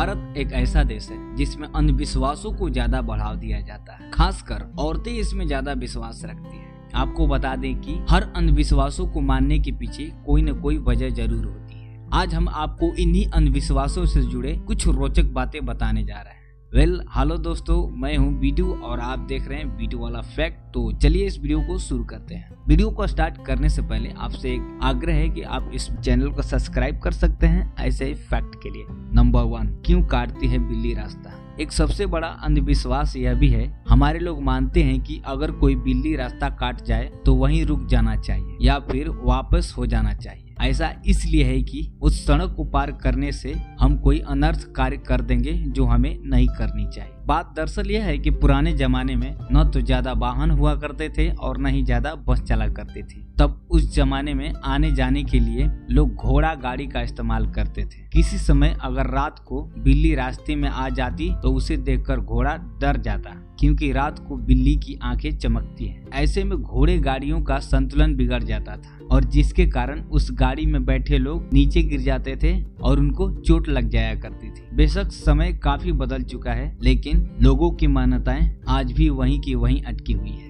भारत एक ऐसा देश है जिसमें अंधविश्वासों को ज़्यादा बढ़ावा दिया जाता है। खासकर औरतें इसमें ज़्यादा विश्वास रखती है। आपको बता दें कि हर अंधविश्वासों को मानने के पीछे कोई न कोई वजह ज़रूर होती है। आज हम आपको इन्हीं अंधविश्वासों से जुड़े कुछ रोचक बातें बताने जा रहे हैं। वेल well, हेलो दोस्तों मैं हूँ बीटू और आप देख रहे हैं बीटू वाला फैक्ट तो चलिए इस वीडियो को शुरू करते हैं। वीडियो को स्टार्ट करने से पहले आपसे एक आग्रह है कि आप इस चैनल को सब्सक्राइब कर सकते हैं ऐसे ही फैक्ट के लिए। नंबर वन क्यों काटती है बिल्ली रास्ता? एक सबसे बड़ा अंधविश्वास यह भी है हमारे लोग मानते हैं कि अगर कोई बिल्ली रास्ता काट जाए तो वहीं रुक जाना चाहिए या फिर वापस हो जाना चाहिए। ऐसा इसलिए है कि उस सड़क को पार करने से हम कोई अनर्थ कार्य कर देंगे जो हमें नहीं करनी चाहिए। बात दरअसल यह है कि पुराने जमाने में न तो ज़्यादा वाहन हुआ करते थे और न ही ज़्यादा बस चला करते थे। तब उस जमाने में आने जाने के लिए लोग घोड़ा गाड़ी का इस्तेमाल करते थे। किसी समय अगर रात को बिल्ली रास्ते में आ जाती तो उसे देखकर घोड़ा डर जाता, क्योंकि रात को बिल्ली की आँखें चमकती हैं। ऐसे में घोड़े गाड़ियों का संतुलन बिगड़ जाता था, और जिसके कारण उस गाड़ी में बैठे लोग नीचे गिर जाते थे और उनको चोट लग जाया करती थी। बेशक समय काफ़ी बदल चुका है, लेकिन लोगों की मान्यताएँ आज भी वहीं की वहीं अटकी हुई है।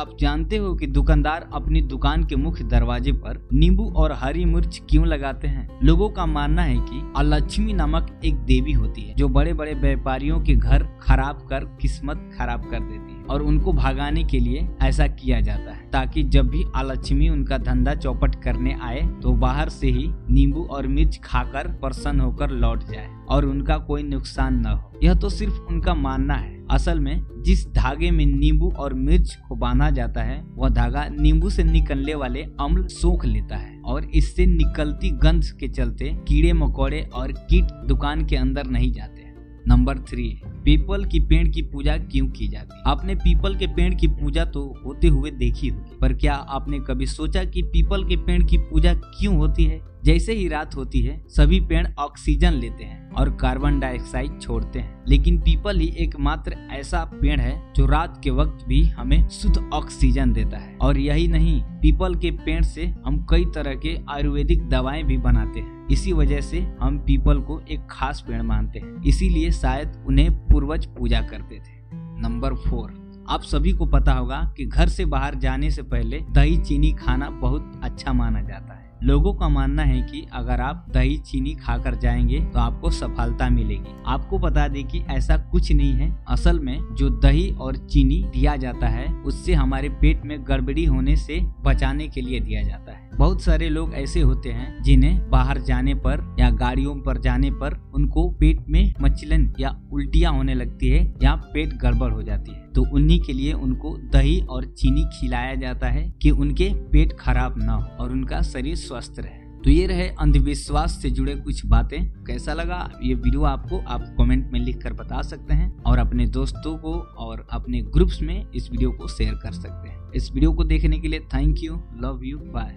आप जानते हो कि दुकानदार अपनी दुकान के मुख्य दरवाजे पर नींबू और हरी मिर्च क्यों लगाते हैं? लोगों का मानना है कि अलक्ष्मी नामक एक देवी होती है, जो बड़े बड़े व्यापारियों के घर खराब कर किस्मत खराब कर देती है और उनको भगाने के लिए ऐसा किया जाता है, ताकि जब भी अलक्ष्मी उनका धंधा चौपट करने आए तो बाहर से ही नींबू और मिर्च खाकर प्रसन्न होकर लौट जाए और उनका कोई नुकसान न हो। यह तो सिर्फ़ उनका मानना है। असल में जिस धागे में नींबू और मिर्च को बांधा जाता है, वह धागा नींबू से निकलने वाले अम्ल सोख लेता है और इससे निकलती गंध के चलते कीड़े, मकोड़े और कीट दुकान के अंदर नहीं जाते नंबर थ्री, पीपल की पेड़ की पूजा क्यों की जाती है? आपने पीपल के पेड़ की पूजा तो होते हुए देखी होगी, पर क्या आपने कभी सोचा कि पीपल के पेड़ की पूजा क्यों होती है? जैसे ही रात होती है, सभी पेड़ ऑक्सीजन लेते हैं और कार्बन डाइऑक्साइड छोड़ते हैं। लेकिन पीपल ही एकमात्र ऐसा पेड़ है जो रात के वक्त भी हमें शुद्ध ऑक्सीजन देता है। और यही नहीं, पीपल के पेड़ से हम कई तरह के आयुर्वेदिक दवाएँ भी बनाते हैं। इसी वजह से हम पीपल को एक खास पेड़ मानते हैं। इसीलिए शायद उन्हें पूर्वज पूजा करते थे। Number four. आप सभी को पता होगा कि घर से बाहर जाने से पहले दही चीनी खाना बहुत अच्छा माना जाता है। लोगों का मानना है कि अगर आप दही, चीनी खाकर जाएँगे तो आपको सफलता मिलेगी। आपको बता दें कि ऐसा कुछ नहीं है। असल में जो दही और चीनी दिया जाता है, उससे हमारे पेट में गड़बड़ी होने से बचाने के लिए दिया जाता है। बहुत सारे लोग ऐसे होते हैं जिन्हें बाहर जाने पर या गाड़ियों पर जाने पर उनको पेट में मचलन या उल्टियाँ होने लगती है या पेट गड़बड़ हो जाती है। तो उन्हीं के लिए उनको दही और चीनी खिलाया जाता है कि उनके पेट खराब ना हो और उनका शरीर स्वस्थ रहे। तो ये रहे अंधविश्वास से जुड़े कुछ बातें। कैसा लगा ये वीडियो आपको? आप कमेंट में लिख कर बता सकते हैं और अपने दोस्तों को और अपने ग्रुप्स में इस वीडियो को शेयर कर सकते हैं। इस वीडियो को देखने के लिए thank you, love you, bye.